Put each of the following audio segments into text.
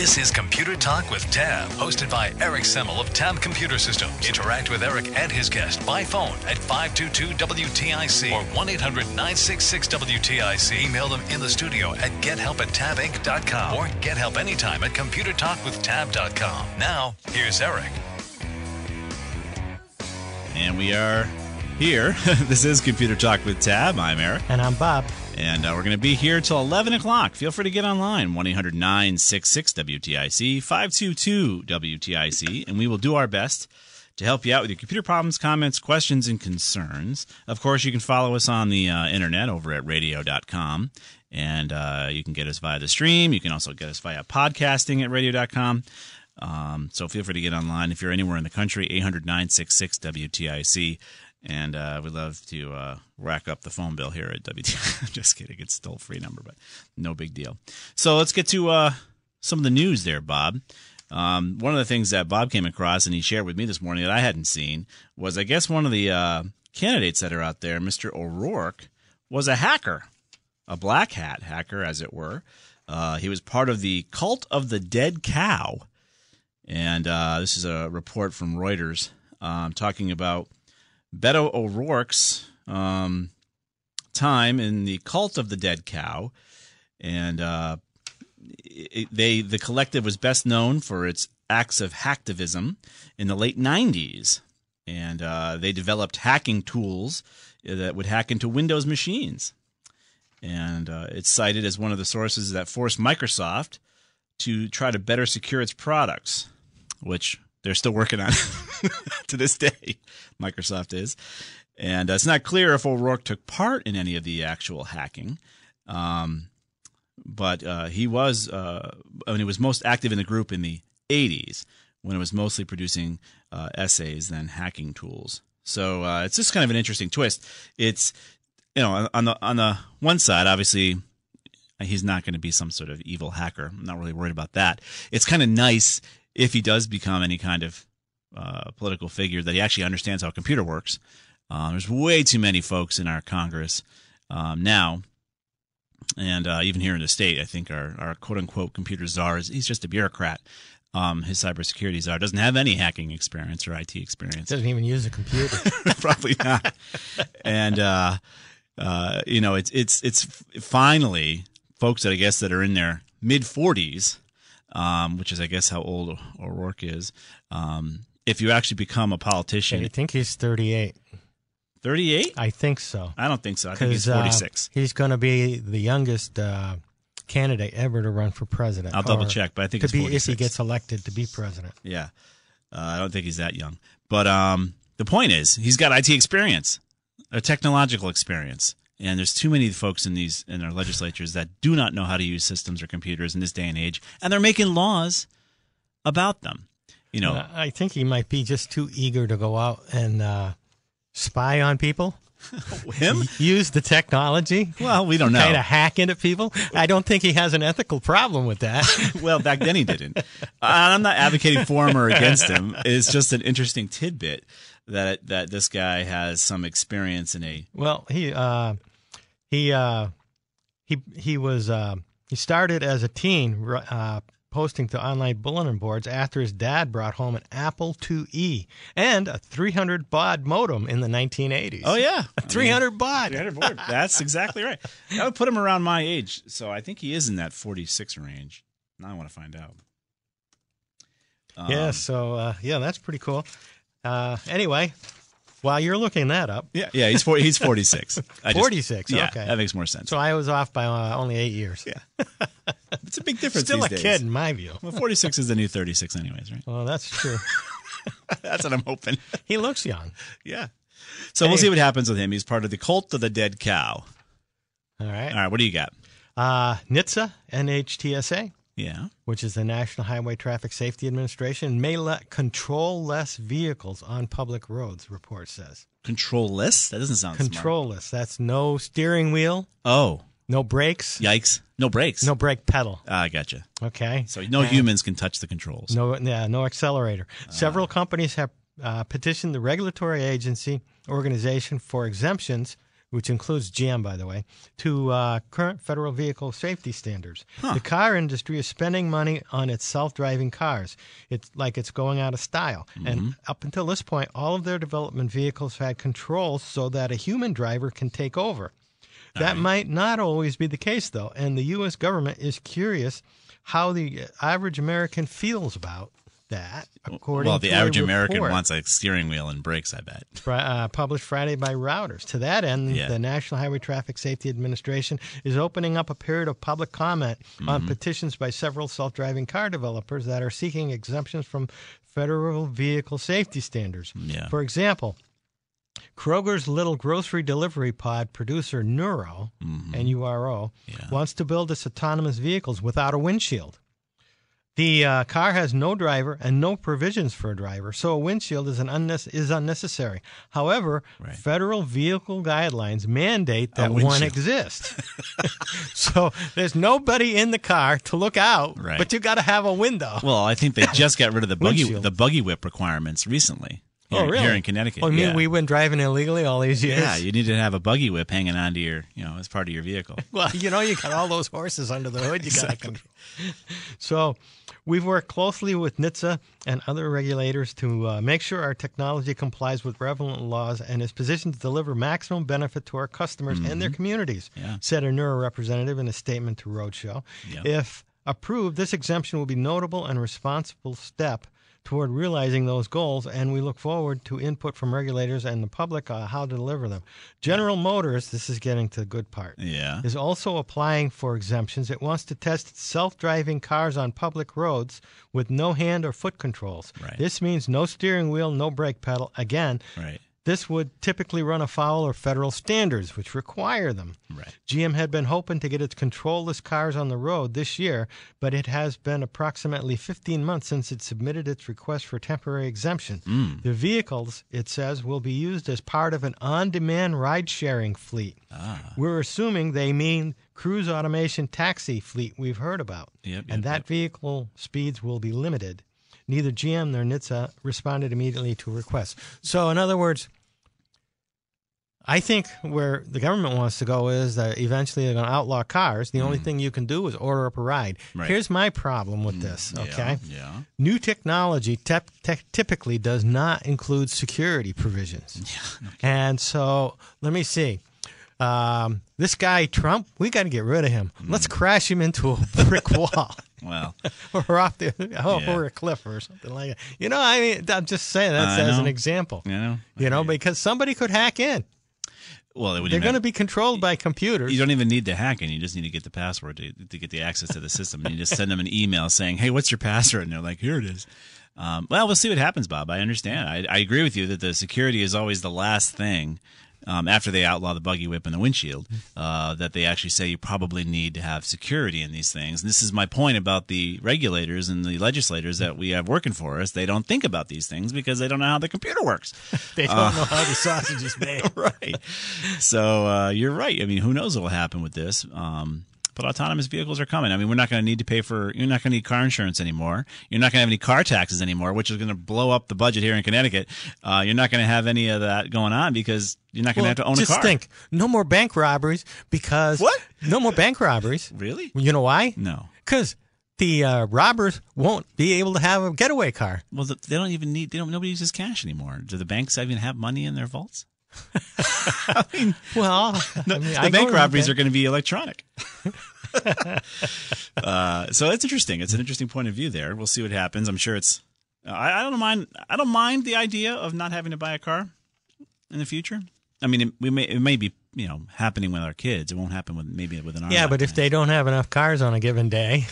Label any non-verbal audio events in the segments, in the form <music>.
This is Computer Talk with Tab, hosted by Eric Semmel of Tab Computer Systems. Interact with Eric and his guest by phone at 522-WTIC or 1-800-966-WTIC. Email them in the studio at gethelp at tabinc.com or get help anytime at computertalkwithtab.com. Now, here's Eric. And we are here. <laughs> this is Computer Talk with Tab. I'm Eric. And I'm Bob. And uh, we're going to be here till 11 o'clock. Feel free to get online 1 800 966 WTIC, 522 WTIC, and we will do our best to help you out with your computer problems, comments, questions, and concerns. Of course, you can follow us on the uh, internet over at radio.com, and uh, you can get us via the stream. You can also get us via podcasting at radio.com. Um, so feel free to get online if you're anywhere in the country, 800 966 WTIC. And uh, we'd love to uh, rack up the phone bill here at WTIC. <laughs> Just kidding. It's still a free number, but no big deal. So let's get to uh, some of the news there, Bob. Um, one of the things that Bob came across and he shared with me this morning that I hadn't seen was I guess one of the uh, candidates that are out there, Mr. O'Rourke, was a hacker, a black hat hacker, as it were. Uh, he was part of the cult of the dead cow. And uh, this is a report from Reuters um, talking about Beto O'Rourke's um, time in the cult of the dead cow, and uh, it, they the collective was best known for its acts of hacktivism in the late '90s, and uh, they developed hacking tools that would hack into Windows machines, and uh, it's cited as one of the sources that forced Microsoft to try to better secure its products, which they're still working on it <laughs> to this day. Microsoft is. And uh, it's not clear if O'Rourke took part in any of the actual hacking. Um, but uh, he was, uh, I mean, he was most active in the group in the 80s when it was mostly producing uh, essays than hacking tools. So uh, it's just kind of an interesting twist. It's, you know, on the on the one side, obviously, he's not going to be some sort of evil hacker. I'm not really worried about that. It's kind of nice if he does become any kind of uh, political figure, that he actually understands how a computer works. Uh, there's way too many folks in our Congress um, now, and uh, even here in the state, I think our, our quote unquote computer czar is he's just a bureaucrat. Um, his cybersecurity czar doesn't have any hacking experience or IT experience. Doesn't even use a computer. <laughs> <laughs> Probably not. and uh, uh, you know, it's it's it's finally folks that I guess that are in their mid 40s um, which is, I guess, how old O'Rourke is. Um, if you actually become a politician, I think he's 38. 38? I think so. I don't think so. I think he's 46. Uh, he's going to be the youngest uh, candidate ever to run for president. I'll double check, but I think to it's be 46. if he gets elected to be president. Yeah, uh, I don't think he's that young. But um, the point is, he's got IT experience, a technological experience. And there's too many folks in these in our legislatures that do not know how to use systems or computers in this day and age, and they're making laws about them. You know, I think he might be just too eager to go out and uh, spy on people. <laughs> Him use the technology. Well, we don't know. Kind of hack into people. I don't think he has an ethical problem with that. <laughs> well, back then he didn't. I'm not advocating for him or against him. It's just an interesting tidbit that that this guy has some experience in a. Well, he uh, he uh, he he was uh, he started as a teen uh, posting to online bulletin boards after his dad brought home an Apple IIe and a 300 baud modem in the 1980s. Oh yeah, 300 mean, baud. 300 baud. That's exactly right. That would put him around my age, so I think he is in that 46 range. Now I want to find out. Um, yeah. So uh, yeah, that's pretty cool. Uh, anyway, while you're looking that up, yeah, yeah, he's 40, he's 46. <laughs> Forty six. Yeah, okay, that makes more sense. So I was off by uh, only eight years. Yeah, <laughs> it's a big difference. Still a days. kid in my view. Well, 46 is the new 36, anyways, right? Well, that's true. <laughs> that's what I'm hoping. He looks young. Yeah. So we'll see what happens with him. He's part of the cult of the dead cow. All right. All right. What do you got? Uh, NHTSA, NHTSA, Yeah. which is the National Highway Traffic Safety Administration, may let control less vehicles on public roads, report says. Control-less? That doesn't sound smart. Controlless. That's no steering wheel, Oh, no brakes, yikes. No brakes. no brake pedal. Ah, I gotcha. Okay. So no And- humans can touch the controls. No, yeah, no accelerator. Several companies have uh, petitioned the regulatory agency organization for exemptions, which includes GM, by the way, to uh, current federal vehicle safety standards. The car industry is spending money on its self-driving cars. It's like it's going out of style. And up until this point, all of their development vehicles had controls so that a human driver can take over. That might not always be the case, though, and the U.S. government is curious how the average American feels about that. According well, the average American wants a steering wheel and brakes, I bet. uh, published Friday by Reuters. To that end, Yeah. the National Highway Traffic Safety Administration is opening up a period of public comment Mm-hmm. on petitions by several self-driving car developers that are seeking exemptions from federal vehicle safety standards. Yeah. For example, Kroger's little grocery delivery pod producer Nuro, N-U-R-O, Mm-hmm. Yeah. wants to build its autonomous vehicles without a windshield. The uh, car has no driver and no provisions for a driver, so a windshield is, an unnes- is unnecessary. However, Right. federal vehicle guidelines mandate that one exists. <laughs> <laughs> so there's nobody in the car to look out, Right. but you got to have a window. Well, I think they <laughs> just got rid of the buggy Windshield. the buggy whip requirements recently. Here, oh, really? Here in Connecticut. Oh, you mean we've been driving illegally all these years? yeah, you need to have a buggy whip hanging onto your, you know, as part of your vehicle. Well, you know, you got all those horses under the hood. You got to control. So, we've worked closely with NHTSA and other regulators to uh, make sure our technology complies with relevant laws and is positioned to deliver maximum benefit to our customers and their communities. Yeah. Said a Nuro representative in a statement to Roadshow. Yeah. If approved, this exemption will be notable and responsible step toward realizing those goals, and we look forward to input from regulators and the public on how to deliver them. General Motors, this is getting to the good part Yeah. is also applying for exemptions. It wants to test self driving cars on public roads with no hand or foot controls. Right. This means no steering wheel, no brake pedal. Again, Right. This would typically run afoul of federal standards, which require them. Right. GM had been hoping to get its controlless cars on the road this year, but it has been approximately 15 months since it submitted its request for temporary exemption. Hmm. The vehicles, it says, will be used as part of an on demand ride sharing fleet. Ah. We're assuming they mean cruise automation taxi fleet we've heard about. Yep, and that yep. vehicle speeds will be limited. Neither GM nor NHTSA responded immediately to requests. So, in other words, I think where the government wants to go is that eventually they're going to outlaw cars. The only thing you can do is order up a ride. Right. Here's my problem with this, okay? Yeah. New technology tep- te- typically does not include security provisions. <laughs> Yeah. And so, let me see. Um, this guy, Trump, we got to get rid of him. Let's crash him into a brick <laughs> wall. Well, <laughs> or off the oh, Yeah. over a cliff or something like that. You know, I mean, I'm just saying that as an example. you know. You know, because somebody could hack in. Well, it They're going to be controlled by computers. You don't even need to hack in. You just need to get the password to, to get the access to the system. And you just send them an email saying, "Hey, what's your password?" And they're like, "Here it is." Um, well, we'll see what happens, Bob. I understand. I, I agree with you that the security is always the last thing um, after they outlaw the buggy whip and the windshield. Uh, that they actually say you probably need to have security in these things. And this is my point about the regulators and the legislators that we have working for us. They don't think about these things because they don't know how the computer works. <laughs> they don't know how the sausage is made. <laughs> right. So uh, you're right. I mean, who knows what will happen with this? Um, but autonomous vehicles are coming. I mean, we're not going to need to pay for. You're not going to need car insurance anymore. You're not going to have any car taxes anymore, which is going to blow up the budget here in Connecticut. Uh, you're not going to have any of that going on because you're not going to have to own a car. Just think, no more bank robberies because What? No more bank robberies. Really? You know why? No. Because the uh, robbers won't be able to have a getaway car. Well, they don't even need. They don't. Nobody uses cash anymore. Do the banks even have money in their vaults? <laughs> Well, the, I mean, the I bank robberies are going to be electronic. <laughs> uh, so it's interesting. It's an interesting point of view there. We'll see what happens. I'm sure it's. I, I don't mind. I don't mind the idea of not having to buy a car in the future. I mean, it, we may it may be you know happening with our kids. It won't happen with maybe with an. Yeah, but if they don't have enough cars on a given day,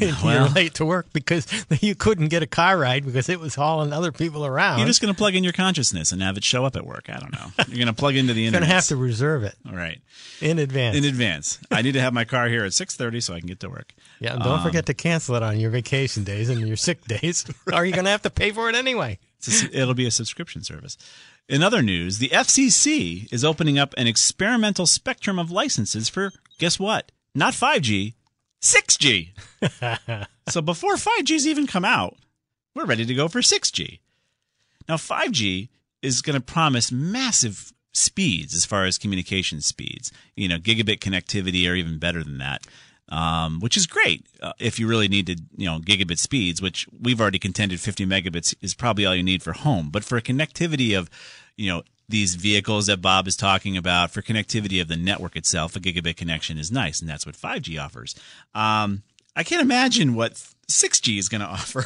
<laughs> you're late to work because <laughs> you couldn't get a car ride because it was hauling other people around. You're just going to plug in your consciousness and have it show up at work. I don't know. You're going to plug into the <laughs> internet. You're going to have to reserve it All right. in advance. In advance. I need to have my car here at 6:30 so I can get to work. yeah, and don't Um, forget to cancel it on your vacation days and your sick days, Are you're going to have to pay for it anyway. It's a- it'll be a subscription service. In other news, the FCC is opening up an experimental spectrum of licenses for guess what? Not 5G, 6G. <laughs> so before 5G's even come out, we're ready to go for 6G. Now 5G is going to promise massive speeds as far as communication speeds. You know, gigabit connectivity or even better than that. Um, which is great uh, if you really need to, you know, gigabit speeds, which we've already contended 50 megabits is probably all you need for home. But for a connectivity of, you know, these vehicles that Bob is talking about, for connectivity of the network itself, a gigabit connection is nice, and that's what 5G offers. Um, I can't imagine what 6G is going <laughs> to offer.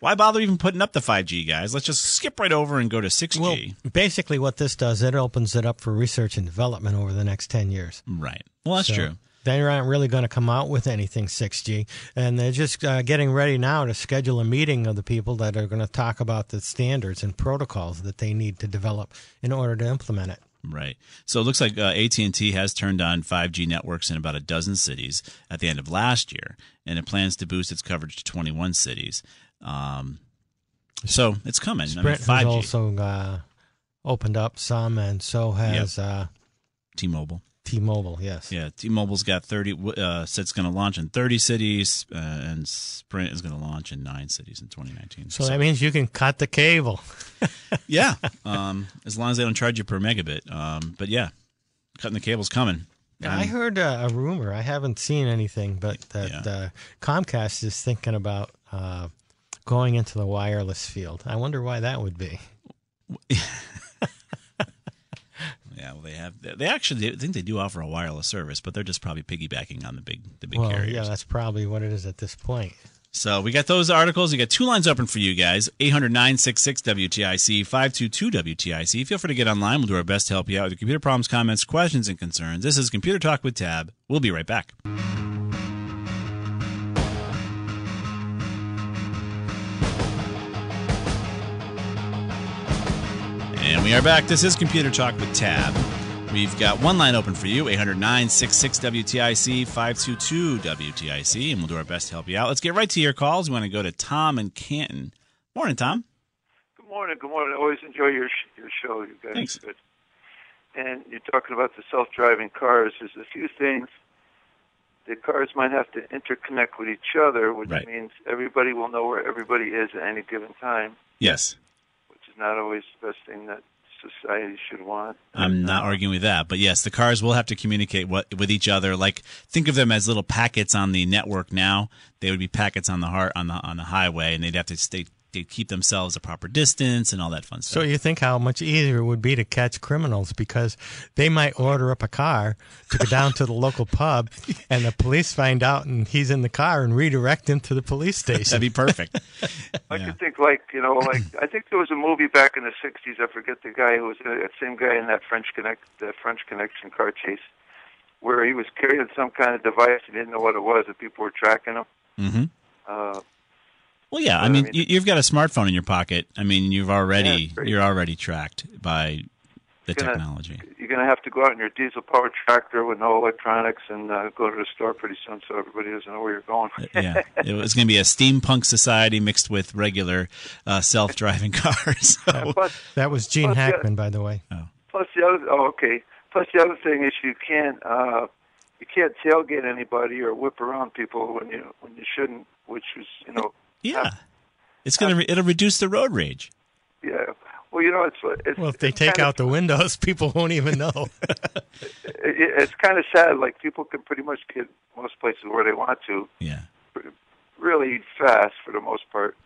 Why bother even putting up the 5G, guys? Let's just skip right over and go to 6G. Well, basically, what this does, it opens it up for research and development over the next 10 years. right. Well, that's So true. They aren't really going to come out with anything 6G, and they're just uh, getting ready now to schedule a meeting of the people that are going to talk about the standards and protocols that they need to develop in order to implement it. Right. So it looks like uh, AT&T has turned on 5G networks in about a dozen cities at the end of last year, and it plans to boost its coverage to 21 cities. Um, so it's coming. I mean, Sprint 5G, has also uh, opened up some, and so has uh, T-Mobile. T-Mobile. Yes. Yeah, T-Mobile's got 30. Uh, said it's going to launch in 30 cities, uh, and Sprint is going to launch in nine cities in 2019. So that means you can cut the cable. <laughs> yeah, um, as long as they don't charge you per megabit. Um, but yeah, cutting the cable's coming. I Um, heard uh, a rumor. I haven't seen anything, but that Yeah. uh, Comcast is thinking about uh, going into the wireless field. I wonder why that would be. <laughs> Yeah, well, they have. They actually I think they do offer a wireless service, but they're just probably piggybacking on the big the big well, carriers. yeah, that's probably what it is at this point. So we got those articles. We got two lines open for you guys 800 966 WTIC, 522 WTIC. Feel free to get online. We'll do our best to help you out with your computer problems, comments, questions, and concerns. This is Computer Talk with Tab. We'll be right back. And we are back. This is Computer Talk with Tab. We've got one line open for you 800 966 WTIC 522 WTIC, and we'll do our best to help you out. Let's get right to your calls. We want to go to Tom and Canton. Morning, Tom. Good morning. Good morning. I always enjoy your your show. You guys Thanks. good. And you're talking about the self-driving cars. There's a few things. The cars might have to interconnect with each other, which Right. means everybody will know where everybody is at any given time, Yes. Not always the best thing that society should want. I'm not arguing with that, but yes, the cars will have to communicate what, with each other. Like think of them as little packets on the network now. They would be packets on the heart on the on the highway, and they'd have to stay. They'd keep themselves a proper distance and all that fun stuff. So you think how much easier it would be to catch criminals because they might order up a car to go down to the local pub, <laughs> and the police find out, and he's in the car and redirect him to the police <laughs> station. That'd be perfect. <laughs> I Yeah. could think like you know, like I think there was a movie back in the '60s. I forget the guy who was uh, that same guy in that French Connect, the French Connection car chase, where he was carrying some kind of device. He didn't know what it was, and people were tracking him. hmm Uh, Well, yeah. I I mean, mean- you, you've got a smartphone in your pocket. I mean, you've Yeah, already it's great. you're already tracked by the Gonna- technology. you're going to have to go out in your diesel-powered tractor with no electronics and uh, go to the store pretty soon, so everybody doesn't know where you're going. yeah, it was going to be a steampunk society mixed with regular uh, self-driving <laughs> cars. So, Plus, That was Gene Well, yeah. Hackman, by the way. plus the other oh okay. Plus the other thing is you can't uh, you can't tailgate anybody or whip around people when you when you shouldn't, which is you know yeah, it's going to re- it'll reduce the road rage. yeah. Well, you know it's it's Well, if they it's take kind out the windows, <laughs> people won't even know. <laughs> of, it, it's kind of sad. Like people can pretty much get most places where they want to Yeah, really fast for the most part.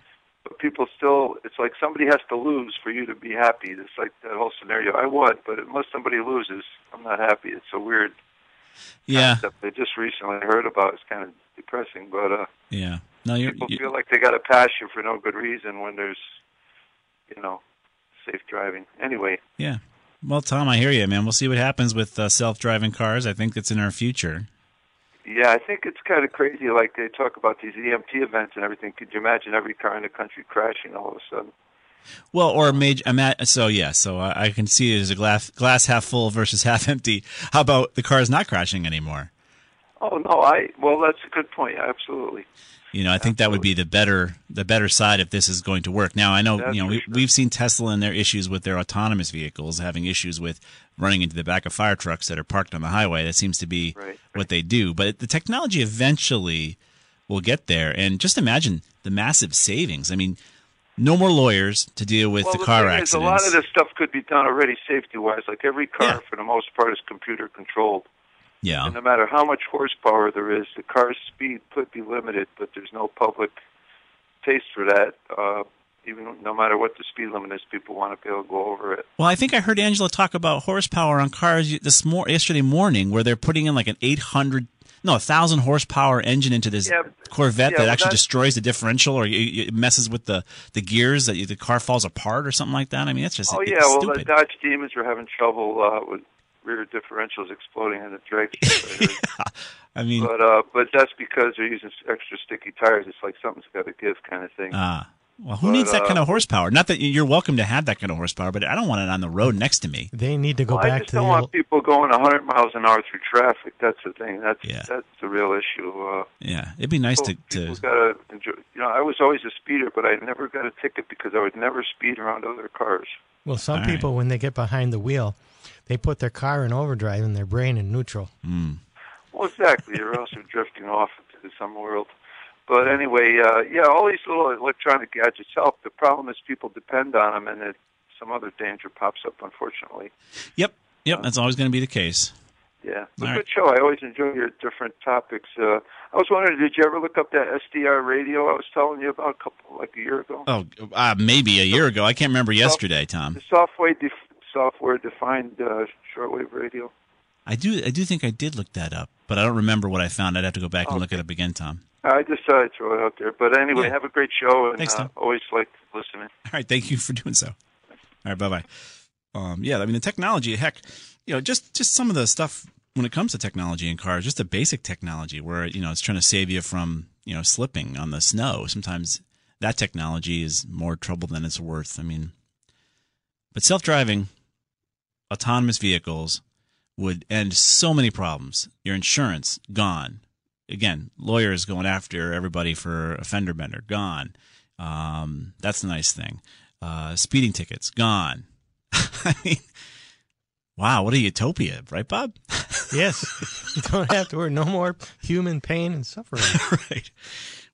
But people still, it's like somebody has to lose for you to be happy. It's like that whole scenario. I would, but unless somebody loses, I'm not happy. It's a weird yeah, concept I just recently heard about. It's kind of depressing, but uh, yeah. No, you're, people you feel like they got to pass you for no good reason when there's, you know, safe driving. Anyway, yeah. Well, Tom, I hear you, man. We'll see what happens with uh, self-driving cars. I think it's in our future. Yeah, I think it's kind of crazy. Like they talk about these EMP events and everything. Could you imagine every car in the country crashing all of a sudden? Well, or major. I'm at, so yeah. So I, I can see it as a glass glass half full versus <laughs> half empty. How about the cars not crashing anymore? Oh no, I well that's a good point. Absolutely. You know, I think that would be the better the better side if this is going to work. Now, I know That's you know we, sure. we've seen Tesla and their issues with their autonomous vehicles having issues with running into the back of fire trucks that are parked on the highway. That seems to be Right, what they do. But the technology eventually will get there. And just imagine the massive savings. I mean, no more lawyers to deal with well, the car thing accidents. Is, a lot of this stuff could be done already safety wise. Like every car, Yeah. for the most part, is computer controlled. Yeah. And no matter how much horsepower there is, the car's speed could be limited, but there's no public taste for that. Uh, even no matter what the speed limit is, people want to be able to go over it. Well, I think I heard Angela talk about horsepower on cars this mor- yesterday morning, where they're putting in like an 800, no, a thousand horsepower engine into this Yeah, Corvette yeah, that actually destroys the differential, or it messes with the, the gears that you, the car falls apart, or something like that. I mean, that's just Oh yeah, well the. Dodge Demons were having trouble uh, with rear differentials exploding in the drag <laughs> strip. I mean, But uh, but that's because they're using extra sticky tires. It's like something's got to give, kind of thing. ah, well, who but, needs that uh, kind of horsepower? Not that you're welcome to have that kind of horsepower, but I don't want it on the road next to me. They need to go well, I back just to the I don't want old, people going 100 miles an hour through traffic. That's the thing. That's Yeah. that's the real issue. Uh, Yeah, it'd be nice to, people to gotta enjoy. You know, I was always a speeder, but I never got a ticket because I would never speed around other cars. well, some All right. people when they get behind the wheel, they put their car in overdrive and their brain in neutral. Well, exactly. or else you're also drifting off into some world. But anyway, uh, yeah, all these little electronic gadgets help. The problem is people depend on them, and it, some other danger pops up, unfortunately. Yep, yep, that's always going to be the case. Yeah, it's a All good right. show. I always enjoy your different topics. Uh, I was wondering, did you ever look up that SDR radio I was telling you about a couple, like a year ago? Oh, uh, maybe a year ago. I can't remember yesterday, Tom. The software def- software defined uh, shortwave radio. I do, I do think I did look that up, but I don't remember what I found. I'd have to go back and look it up again, Tom. I just thought I'd throw it out there. But anyway, Yeah. have a great show, and Thanks, uh, Tom. always like listening. All right, thank you for doing so. All right, bye bye. Um, yeah, I mean the technology. Heck, you know, just just some of the stuff when it comes to technology in cars, just the basic technology where you know it's trying to save you from you know slipping on the snow. Sometimes that technology is more trouble than it's worth. I mean, but self-driving, autonomous vehicles would end so many problems. Your insurance gone. Again, lawyers going after everybody for a fender bender gone. Um, that's the nice thing. Uh, speeding tickets gone. <laughs> I mean, wow, what a utopia, right, Bob? <laughs> Yes, you don't have to worry. No more human pain and suffering. <laughs> right.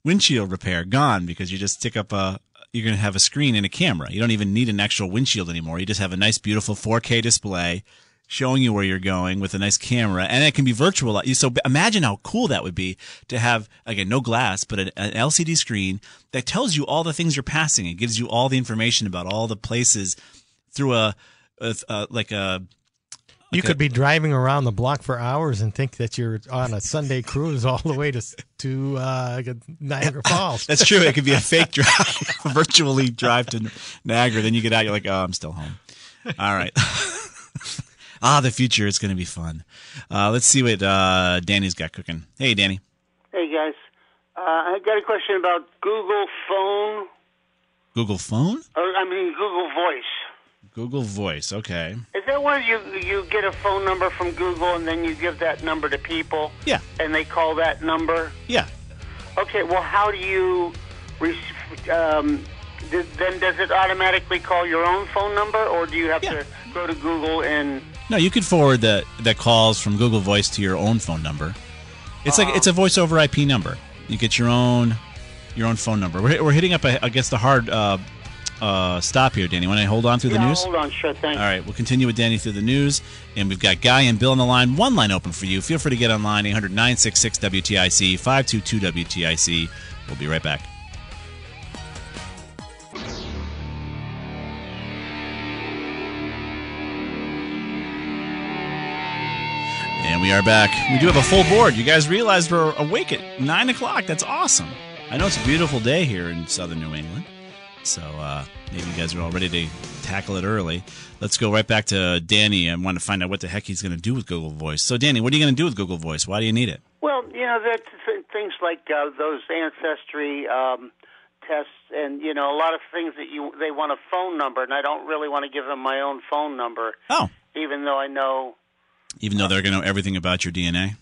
Windshield repair gone because you just stick up a. You're going to have a screen and a camera. You don't even need an actual windshield anymore. You just have a nice, beautiful 4K display showing you where you're going with a nice camera, and it can be virtual. So imagine how cool that would be to have again no glass, but an, LCD screen that tells you all the things you're passing. It gives you all the information about all the places through a, a, a like a You Okay. could be driving around the block for hours and think that you're on a Sunday cruise all the way to to uh, Niagara Falls. That's true. It could be a <laughs> fake drive, <laughs> virtually drive to Niagara. Then you get out, you're like, oh, I'm still home. All right. <laughs> ah, the future is going to be fun. Uh, let's see what uh, Danny's got cooking. Hey, Danny. Hey guys, uh, I got a question about Google Phone, Google Phone? or I mean Google Voice. Google Voice. Okay. Is that where you you get a phone number from Google and then you give that number to people Yeah. and they call that number? Yeah. Okay, well, how do you um, then does it automatically call your own phone number, or do you have Yeah. to go to Google and No, you could forward the the calls from Google Voice to your own phone number. It's like it's a voice over IP number. You get your own your own phone number. We're, we're hitting up against the hard uh, uh, stop here, Danny. Want to hold on through the news? Hold on, sure thing. All right, we'll continue with Danny through the news. And we've got Guy and Bill on the line. One line open for you. Feel free to get online, 800 966 WTIC, 522 WTIC. We'll be right back. And we are back. We do have a full board. You guys realize we're awake at 9 o'clock. That's awesome. I know it's a beautiful day here in southern New England. So uh, maybe you guys are all ready to tackle it early. Let's go right back to Danny and want to find out what the heck he's going to do with Google Voice. So, Danny, what are you going to do with Google Voice? Why do you need it? Well, you know, that things like uh, those ancestry um, tests, and you know, a lot of things that you they want a phone number, and I don't really want to give them my own phone number, Oh, even though I know. even though they're going to know everything about your DNA.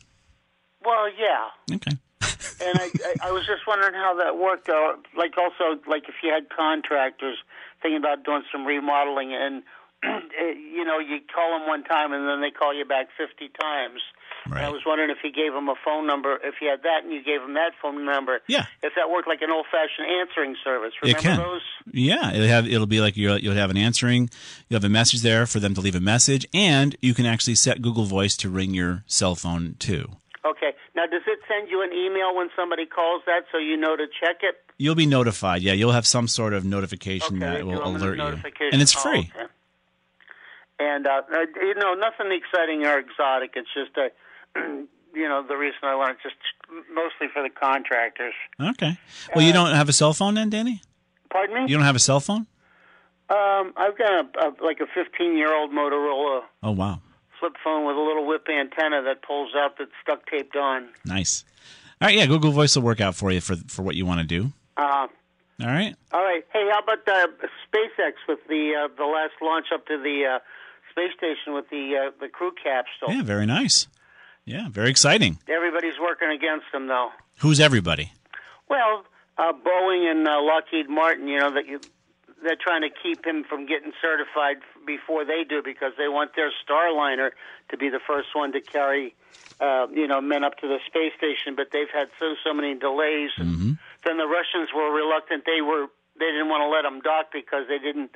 Well, yeah. Okay. And I, I, I was just wondering how that worked. Though, like also, like if you had contractors thinking about doing some remodeling, and <clears throat> eh, you know, you call them one time and then they call you back fifty times. And I was wondering if you gave them a phone number, if you had that, and you gave them that phone number. Yeah. If that worked like an old-fashioned answering service. It can. those? Yeah, it'll have it'll be like you'll you'll have an answering, you'll have a message there for them to leave a message, and you can actually set Google Voice to ring your cell phone too. Okay. Now, does it send you an email when somebody calls that, so you know to check it? You'll be notified. Yeah, you'll have some sort of notification Okay, that will do them in a alert you, and it's Oh, free. okay. And uh, uh, you know, nothing exciting or exotic. It's just a, <clears throat> you know, the reason I want it just mostly for the contractors. Okay. Well, you don't have a cell phone then, Danny? Pardon me. You don't have a cell phone? Um, I've got a, a like a 15 year old Motorola Oh wow, flip phone with a little whip antenna that pulls out that's duct taped on. nice. All right, yeah, Google Voice will work out for you for for what you want to do. Uh, All right. all right. Hey, how about uh, SpaceX with the uh, the last launch up to the uh, space station with the uh, the crew capsule? Yeah, very nice. Yeah, very exciting. Everybody's working against them though. Who's everybody? Well, uh, Boeing and uh, Lockheed Martin, you know, that you, they're trying to keep him from getting certified before they do because they want their Starliner to be the first one to carry, uh, you know, men up to the space station. But they've had so so many delays, and then the Russians were reluctant. They were they didn't want to let them dock because they didn't.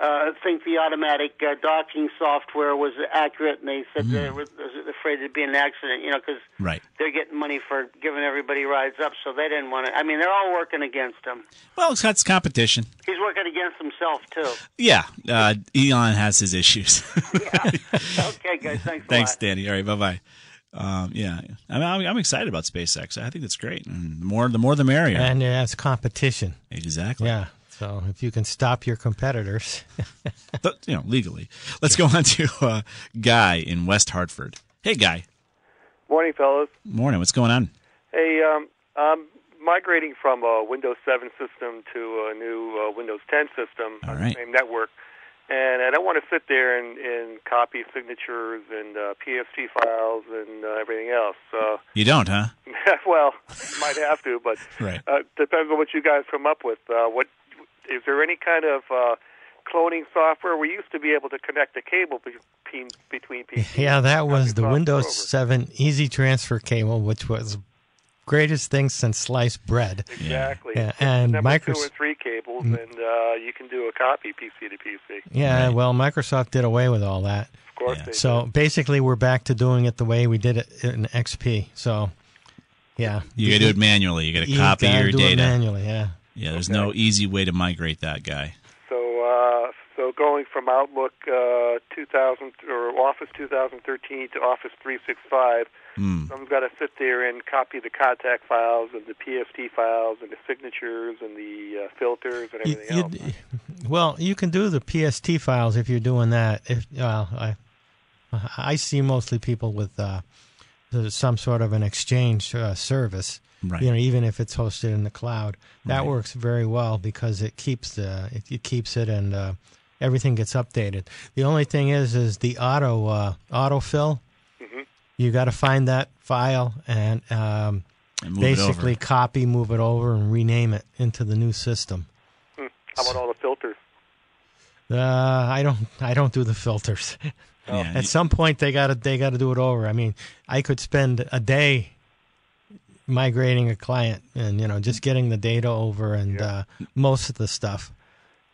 Uh, think the automatic uh, docking software was accurate, and they said they were afraid it'd be an accident. You know, because Right. they're getting money for giving everybody rides up, so they didn't want to. I mean, they're all working against him. Well, it's, it's competition. He's working against himself too. Yeah, uh, Elon has his issues. <laughs> Okay, guys, thanks. A Thanks, lot. Danny. All right, bye bye. Um, yeah, I mean, I'm, I'm excited about SpaceX. I think that's great. And the more, the more, the merrier. And it has competition. exactly. Yeah. So if you can stop your competitors, <laughs> But, you know, legally. Let's go on to uh, Guy in West Hartford. Hey, Guy. Morning, fellas. Morning. What's going on? Hey, um, I'm migrating from a Windows 7 system to a new uh, Windows 10 system All on right. the same network, and I don't want to sit there and, and copy signatures and uh, PST files and uh, everything else. So, You don't, huh? <laughs> well, might have to, but <laughs> Right. uh, depends on what you guys come up with. Uh, what is there any kind of uh, cloning software? We used to be able to connect a cable between between PCs. <laughs> yeah, that was the Windows Rover. 7 Easy Transfer cable, which was greatest thing since sliced bread. Exactly. Yeah, and number two Micros- or three cables, and uh, you can do a copy PC to PC. Yeah, Right. well, Microsoft did away with all that. Of course, Yeah. they So basically, we're back to doing it the way we did it in XP. So, yeah, You got to do it manually. You got to You copy gotta your do it data. manually. Yeah. Yeah, there's no easy way to migrate that guy. So, uh, so going from Outlook uh, 2000 or Office 2013 to Office 365, Hmm. someone's got to sit there and copy the contact files and the PST files and the signatures and the uh, filters and everything you- else. <laughs> well, you can do the PST files if you're doing that. If well, I I see mostly people with uh, some sort of an exchange uh, service. Right. You know, even if it's hosted in the cloud, that Right. works very well because it keeps the it, it keeps it and uh, everything gets updated. The only thing is, is the auto uh, autofill. Mm-hmm. You got to find that file and um, And basically copy, move it over, and rename it into the new system. Hmm. How about all the filters? Uh, I don't. I don't do the filters. Yeah, At some point, they got to. They got to do it over. I mean, I could spend a day migrating a client, and you know, just getting the data over and uh, most of the stuff.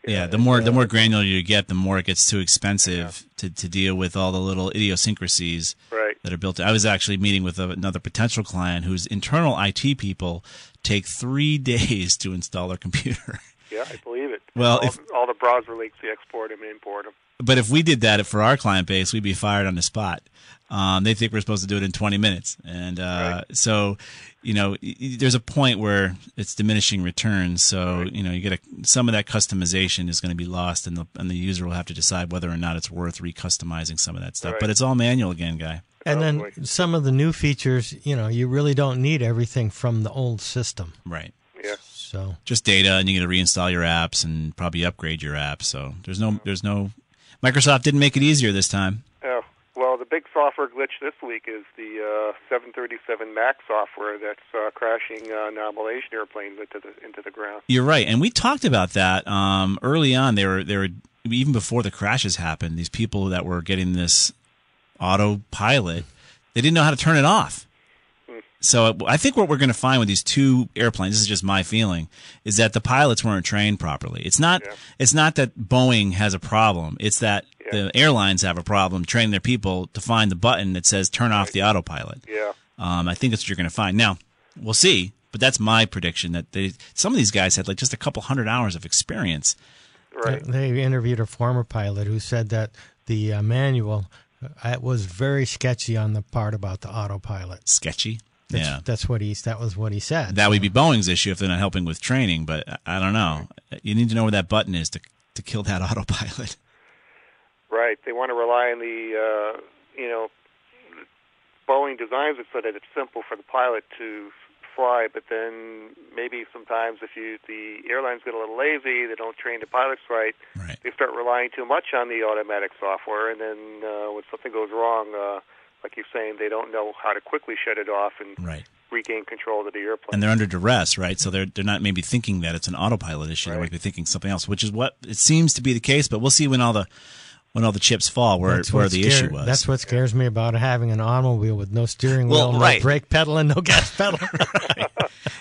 Yeah, the more the more granular you get, the more it gets too expensive to, to deal with all the little idiosyncrasies Right. that are built. I was actually meeting with a, another potential client whose internal IT people take three <laughs> days to install their computer. Yeah, I believe it. Well, all, if- all the browser links, they export them and import them. But if we did that for our client base, we'd be fired on the spot. Um, they think we're supposed to do it in 20 minutes, and uh, so you know, y- y- there's a point where it's diminishing returns. So you know, you get a, some of that customization is going to be lost, and the and the user will have to decide whether or not it's worth recustomizing some of that stuff. Right. But it's all manual again, guy. And then Probably. some of the new features, you know, you really don't need everything from the old system. Right. Yeah. So Just data, and you get to reinstall your apps and probably upgrade your apps. So there's no, there's no. Microsoft didn't make it easier this time. Oh, well, the big software glitch this week is the uh, 737 MAX software that's uh, crashing uh, non-Malaysian airplanes into the into the ground. You're right, and we talked about that um, early on. They were they were even before the crashes happened. These people that were getting this autopilot, they didn't know how to turn it off. So I think what we're going to find with these two airplanes, this is just my feeling, is that the pilots weren't trained properly. It's not Yeah. it's not that Boeing has a problem. It's that the airlines have a problem training their people to find the button that says turn off the autopilot. Yeah. Um, I think that's what you're going to find. Now, we'll see, but that's my prediction that they, some of these guys had like just a couple hundred hours of experience. Right. they interviewed a former pilot who said that the uh, manual uh, it was very sketchy on the part about the autopilot. Sketchy. That's, yeah. that's what he that was what he said. That would be Boeing's issue if they're not helping with training, but I- I don't know. You need to know where that button is to, to kill that <laughs> autopilot. Right. They want to rely on the, uh, you know, Boeing designs it so that it's simple for the pilot to fly, but then maybe sometimes if you the airlines get a little lazy, they don't train the pilots right, Right. they start relying too much on the automatic software, and then uh, when something goes wrong, uh, like you're saying, they don't know how to quickly shut it off and Right. regain control of the airplane. And they're under duress, right? So they're they're not maybe thinking that it's an autopilot issue. They Right. might be thinking something else, which is what it seems to be the case. But we'll see when all the when all the chips fall where That's where what the scare- issue was. That's what scares me about having an automobile with no steering Well, wheel, right. no brake pedal, and no <laughs> gas pedal. <laughs>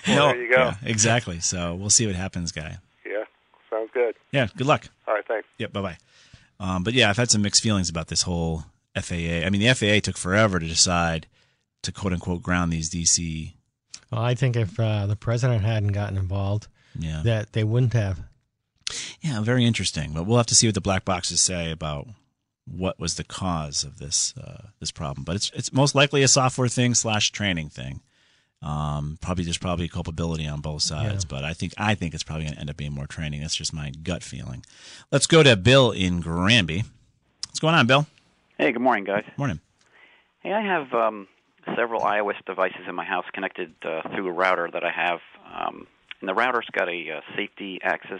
Well, there you go. Yeah, exactly. So we'll see what happens, guy. Yeah, sounds good. Yeah. Good luck. All right, thanks. Yep. Bye bye. Um, but yeah, I've had some mixed feelings about this whole FAA. I mean, the FAA took forever to decide to quote unquote ground these DC. well, I think if uh, the president hadn't gotten involved, Yeah. that they wouldn't have. Yeah. Very interesting. But we'll have to see what the black boxes say about what was the cause of this uh, this problem. But it's it's most likely a software thing slash training thing. Um, probably there's probably culpability on both sides, but I think I think it's probably going to end up being more training. That's just my gut feeling. Let's go to Bill in Granby. What's going on, Bill? Hey, good morning, guys. Morning. Hey, I have um, several iOS devices in my house connected uh, through a router that I have, um, and the router's got a uh, safety access,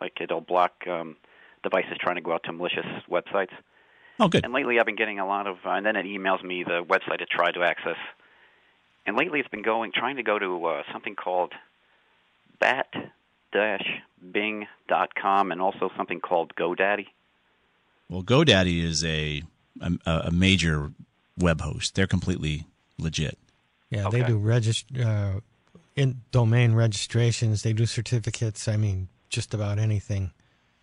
like it'll block um, devices trying to go out to malicious websites. Oh, good. And lately, I've been getting a lot of, uh, and then it emails me the website it tried to access. And lately, it's been going, trying to go to uh, something called bat-bing.com and also something called GoDaddy. Well, GoDaddy is a a, a major web host. They're completely legit. Yeah, they do register uh, in domain registrations. They do certificates. I mean, just about anything.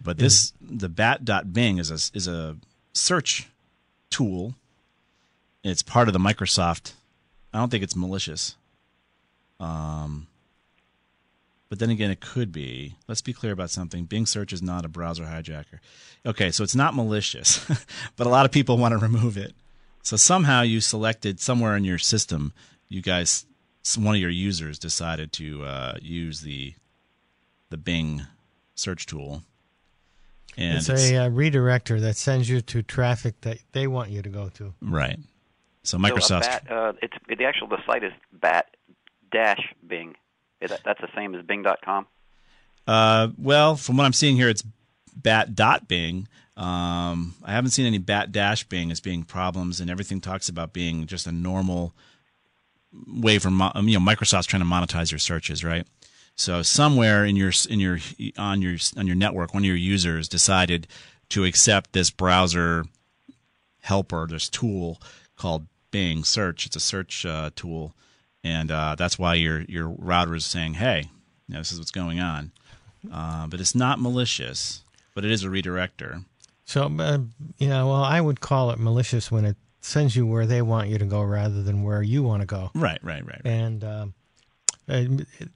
But this the bat.bing is a is a search tool. It's part of the Microsoft. I don't think it's malicious. Um but then again it could be. Let's be clear about something. Bing search is not a browser hijacker. Okay, so it's not malicious, <laughs> but a lot of people want to remove it. So somehow you selected somewhere in your system, you guys one of your users decided to uh, use the the Bing search tool. And it's a uh, redirector that sends you to traffic that they want you to go to. right. So So Microsoft. bat, uh, it's the actual the site is bat dash Bing. That's the same as Bing.com. Uh, well, from what I'm seeing here, it's bat dot Bing. Um, I haven't seen any bat dash Bing as being problems, and everything talks about being just a normal way for mo- you know Microsoft's trying to monetize your searches, right? So somewhere in your in your on your on your network, one of your users decided to accept this browser helper, this tool called Bing Search. It's a search uh, tool, and uh, that's why your your router is saying, "Hey, you know, this is what's going on." Uh, but it's not malicious, but it is a redirector. So, uh, yeah, well, I would call it malicious when it sends you where they want you to go rather than where you want to go. Right, right, right. right. And um, uh,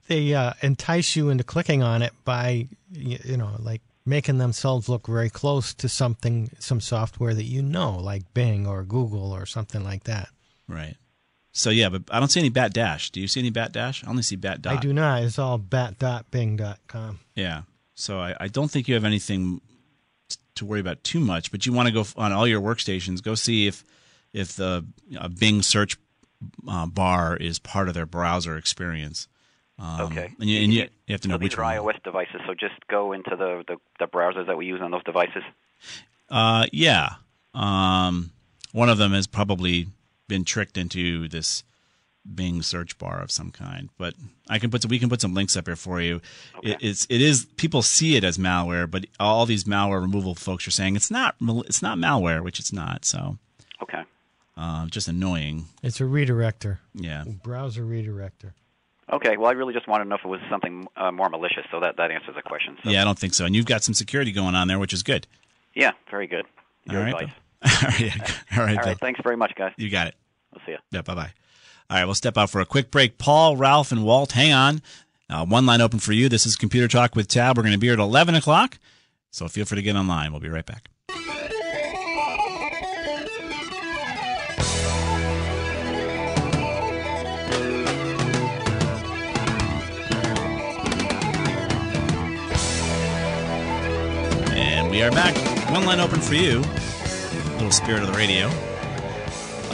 they uh, entice you into clicking on it by, you know, like making themselves look very close to something, some software that you know, like Bing or Google or something like that. Right. So yeah, but I don't see any bat dash. Do you see any bat dash? I only see bat dot. I do not. It's all bat.bing.com. Yeah. So I, I don't think you have anything t- to worry about too much, but you want to go f- on all your workstations, go see if if the a Bing search uh, bar is part of their browser experience. Um, Okay. And you, and you, you have to know so these which are one. iOS devices. So just go into the, the, the browsers that we use on those devices. Uh, yeah. Um, one of them is probably been tricked into this Bing search bar of some kind. But I can put some, we can put some links up here for you. It, it's it is people see it as malware, but all these malware removal folks are saying it's not it's not malware, which it's not. So Okay. uh, just annoying. It's a redirector, Yeah. browser redirector. Okay. Well, I really just wanted to know if it was something uh, more malicious. So that, that answers the question. So, Yeah, I don't think so. And you've got some security going on there, which is good. Yeah. Very good. Your all right. advice. <laughs> All right. right. All Bill. Thanks very much, guys. You got it. We'll see you. Yeah, bye bye. All right, we'll step out for a quick break. Paul, Ralph, and Walt, hang on. Uh, one line open for you. This is Computer Talk with Tab. We're going to be here at 11 o'clock, so feel free to get online. We'll be right back. And we are back. One line open for you. Little spirit of the radio.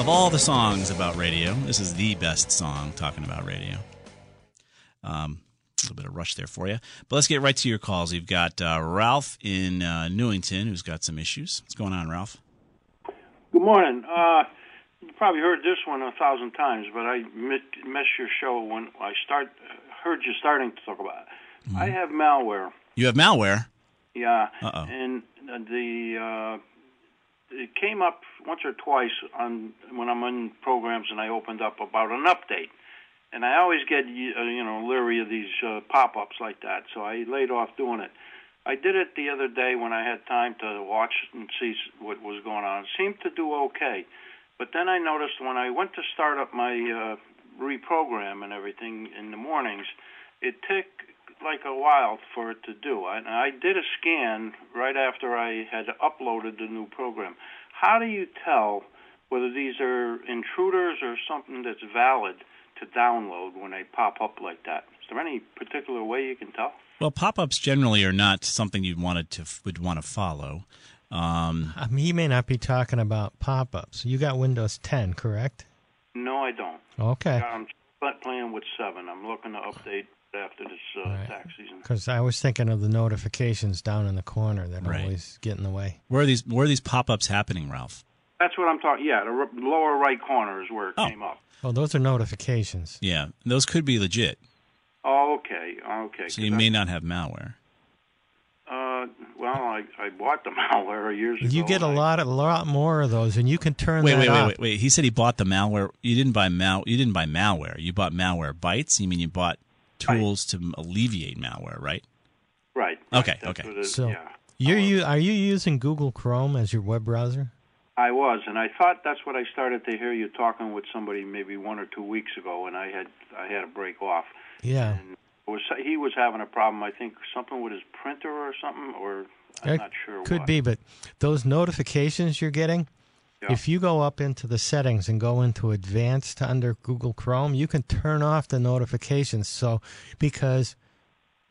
Of all the songs about radio, this is the best song talking about radio. Um, a little bit of Rush there for you. But let's get right to your calls. You've got uh, Ralph in uh, Newington who's got some issues. What's going on, Ralph? Good morning. Uh, you probably heard this one a thousand times, but I mi- missed your show when I start heard you starting to talk about it. Mm-hmm. I have malware. You have malware. Yeah, Uh-oh. and the uh, it came up once or twice on when I'm in programs and I opened up about an update, and I always get you uh, know leery of these uh, pop-ups like that, so I laid off doing it. I did it the other day when I had time to watch and see what was going on. It seemed to do okay, but then I noticed when I went to start up my uh, reprogram and everything in the mornings, it took like a while for it to do. I, I did a scan right after I had uploaded the new program. How do you tell whether these are intruders or something that's valid to download when they pop up like that? Is there any particular way you can tell? Well, pop-ups generally are not something you wanted to would want to follow. Um, Um, he may not be talking about pop-ups. You got Windows 10, correct? No, I don't. Okay. I'm playing with seven. I'm looking to update after this uh, Right. tax season. Because I was thinking of the notifications down in the corner that Right. always get in the way. where are these where are these pop-ups happening, Ralph? That's what I'm talking. Yeah, the r- lower right corner is where it Oh. came up. Oh, those are notifications. Yeah, those could be legit. Oh, okay, okay. So you may I- not have malware. Uh, well, I I bought the <laughs> malware years ago. You get a lot, a lot more of those, and you can turn Wait, that wait, wait, wait, wait. He said he bought the malware. You didn't buy mal. You didn't buy malware. You bought Malwarebytes. You mean you bought tools to alleviate malware, right? Right. Okay, That's okay. what it- So, yeah. You're you are you using Google Chrome as your web browser? I was, and I thought that's what I started to hear you talking with somebody maybe one or two weeks ago, and I had I had to break off. Yeah. And was he was having a problem? I think something with his printer or something, or I'm It not sure. Could what. be, but those notifications you're getting, Yeah. if you go up into the settings and go into advanced under Google Chrome, you can turn off the notifications. So, because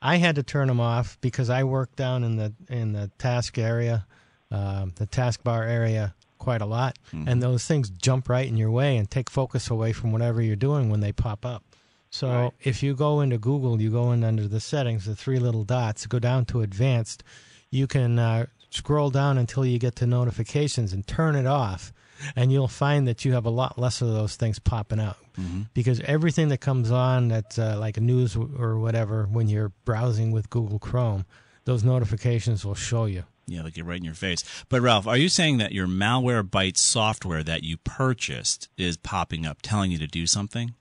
I had to turn them off because I work down in the in the task area, um, the taskbar area quite a lot, and those things jump right in your way and take focus away from whatever you're doing when they pop up. So Right. if you go into Google, you go in under the settings, the three little dots, go down to advanced, you can uh, scroll down until you get to notifications and turn it off. And you'll find that you have a lot less of those things popping up because everything that comes on that's uh, like news or whatever when you're browsing with Google Chrome, those notifications will show you. Yeah, like you're right in your face. But Ralph, are you saying that your Malwarebytes software that you purchased is popping up, telling you to do something?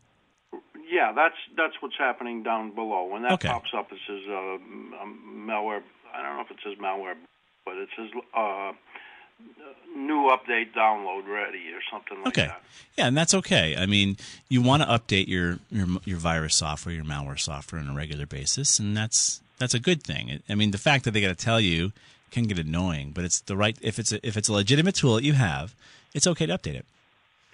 Yeah, that's that's what's happening down below. When that Okay. pops up, it says uh, um, malware. I don't know if it says malware, but it says uh, new update download ready or something like Okay. that. Yeah, and that's okay. I mean, you want to update your, your your virus software, your malware software on a regular basis, and that's that's a good thing. I mean, the fact that they got to tell you can get annoying, but it's the right if it's a, if it's a legitimate tool that you have, it's okay to update it.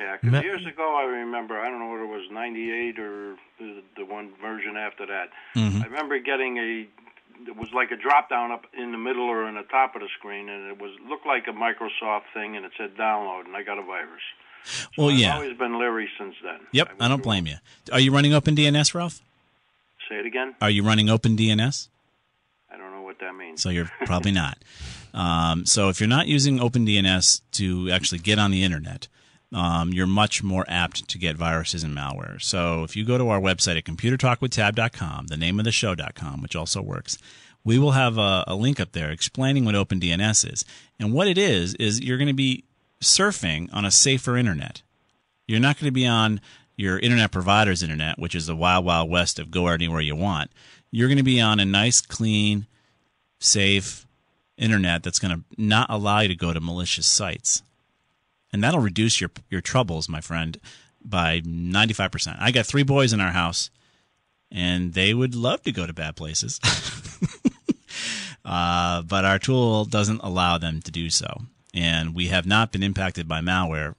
Yeah, 'cause Ma- years ago I remember I don't know whether it was '98 or the, the one version after that. Mm-hmm. I remember getting a it was like a drop down up in the middle or in the top of the screen, and it was looked like a Microsoft thing, and it said download, and I got a virus. Well, yeah. I've always been leery since then. Yep, I don't blame you. Are you running OpenDNS, Ralph? Say it again. Are you running OpenDNS? I don't know what that means. So you're probably not. <laughs> Um, so if you're not using OpenDNS to actually get on the internet, um, you're much more apt to get viruses and malware. So if you go to our website at computertalkwithtab.com, the name of the show.com, which also works, we will have a, a link up there explaining what OpenDNS is. And what it is, is you're going to be surfing on a safer internet. You're not going to be on your internet provider's internet, which is the wild, wild west of go anywhere you want. You're going to be on a nice, clean, safe internet that's going to not allow you to go to malicious sites. And that'll reduce your your troubles, my friend, by 95%. I got 3 boys in our house and they would love to go to bad places. <laughs> uh, but our tool doesn't allow them to do so. And we have not been impacted by malware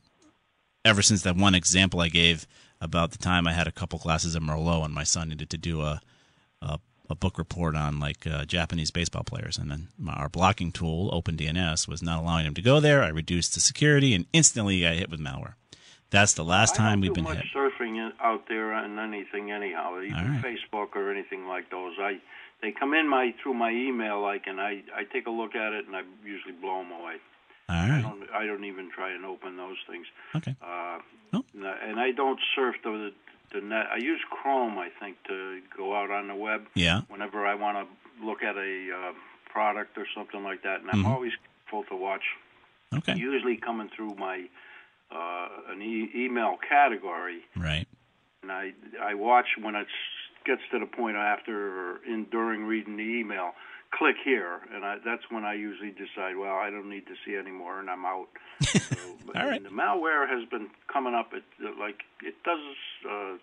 ever since that one example I gave about the time I had a couple classes of Merlot and my son needed to do a a, book report on like uh, Japanese baseball players, and then my, our blocking tool OpenDNS was not allowing him to go there. I reduced the security, and instantly I hit with malware. That's the last time we've been hit. surfing out there on anything anyhow, even right. Facebook or anything like those. I they come in my through my email like, and I I take a look at it and I usually blow them away. All I don't I don't even try and open those things. Okay. Uh, Oh. and I don't surf the the net. I use Chrome, I think, to go out on the web. Yeah. Whenever I want to look at a uh, product or something like that, and I'm Mhm. always careful to watch. Okay. Usually coming through my uh, an e- email category, Right. and I I watch when it gets to the point after or in during reading the email. Click here, and I, that's when I usually decide. Well, I don't need to see anymore, and I'm out. <laughs> So, but All right. The malware has been coming up. It like it does uh,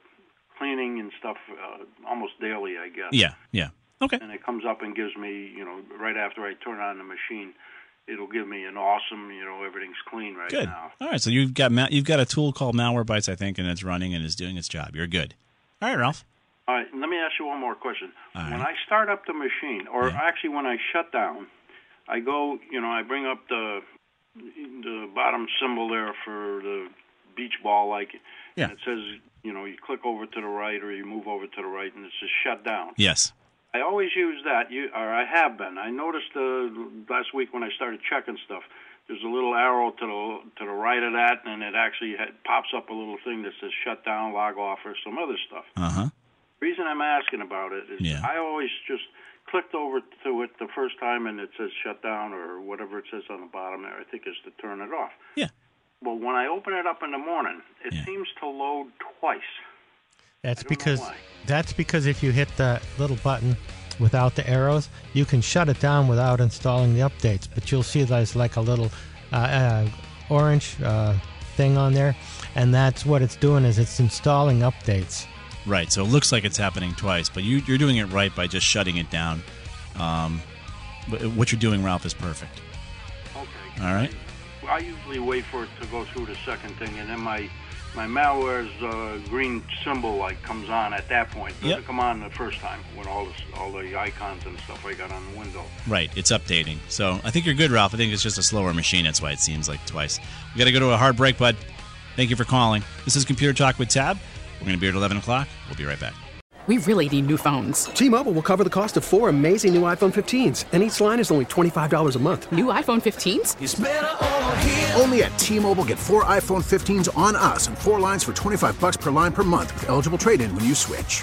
cleaning and stuff uh, almost daily, I guess. Yeah. Yeah. Okay. And it comes up and gives me, you know, right after I turn on the machine, it'll give me an awesome, you know, everything's clean right Good. now. All right. So you've got ma- you've got a tool called Malwarebytes, I think, and it's running and is doing its job. You're good. All right, Ralph. All right, let me ask you one more question. All When. I start up the machine, or Yeah. actually when I shut down, I go, you know, I bring up the the bottom symbol there for the beach ball, like, Yeah. it says, you know, you click over to the right or you move over to the right, and it says shut down. Yes. I always use that, you, or I have been. I noticed uh, last week when I started checking stuff, there's a little arrow to the to the right of that, and it actually had, pops up a little thing that says shut down, log off, or some other stuff. Uh huh. Reason I'm asking about it is Yeah. I always just clicked over to it the first time and it says shut down or whatever it says on the bottom there. I think is to turn it off. Yeah. Well, when I open it up in the morning, it Yeah. seems to load twice. That's I don't know because that's because if you hit the little button without the arrows, you can shut it down without installing the updates. But you'll see there's like a little uh, uh, orange uh, thing on there, and that's what it's doing is it's installing updates. Right. So it looks like it's happening twice, but you, you're doing it right by just shutting it down. Um, but what you're doing, Ralph, is perfect. Okay. All right. I usually wait for it to go through the second thing, and then my my malware's uh, green symbol like comes on at that point. It doesn't Yep. come on the first time when all this, all the icons and stuff I got on the window. Right. It's updating. So I think you're good, Ralph. I think it's just a slower machine. That's why it seems like twice. We got to go to a hard break, bud. Thank you for calling. This is Computer Talk with Tab. We're going to be here at 11 o'clock. We'll be right back. We really need new phones. T-Mobile will cover the cost of four amazing new iPhone 15s, and each line is only $25 a month. New iPhone 15s? Only at T-Mobile get four iPhone 15s on us and four lines for 25 bucks per line per month with eligible trade-in when you switch.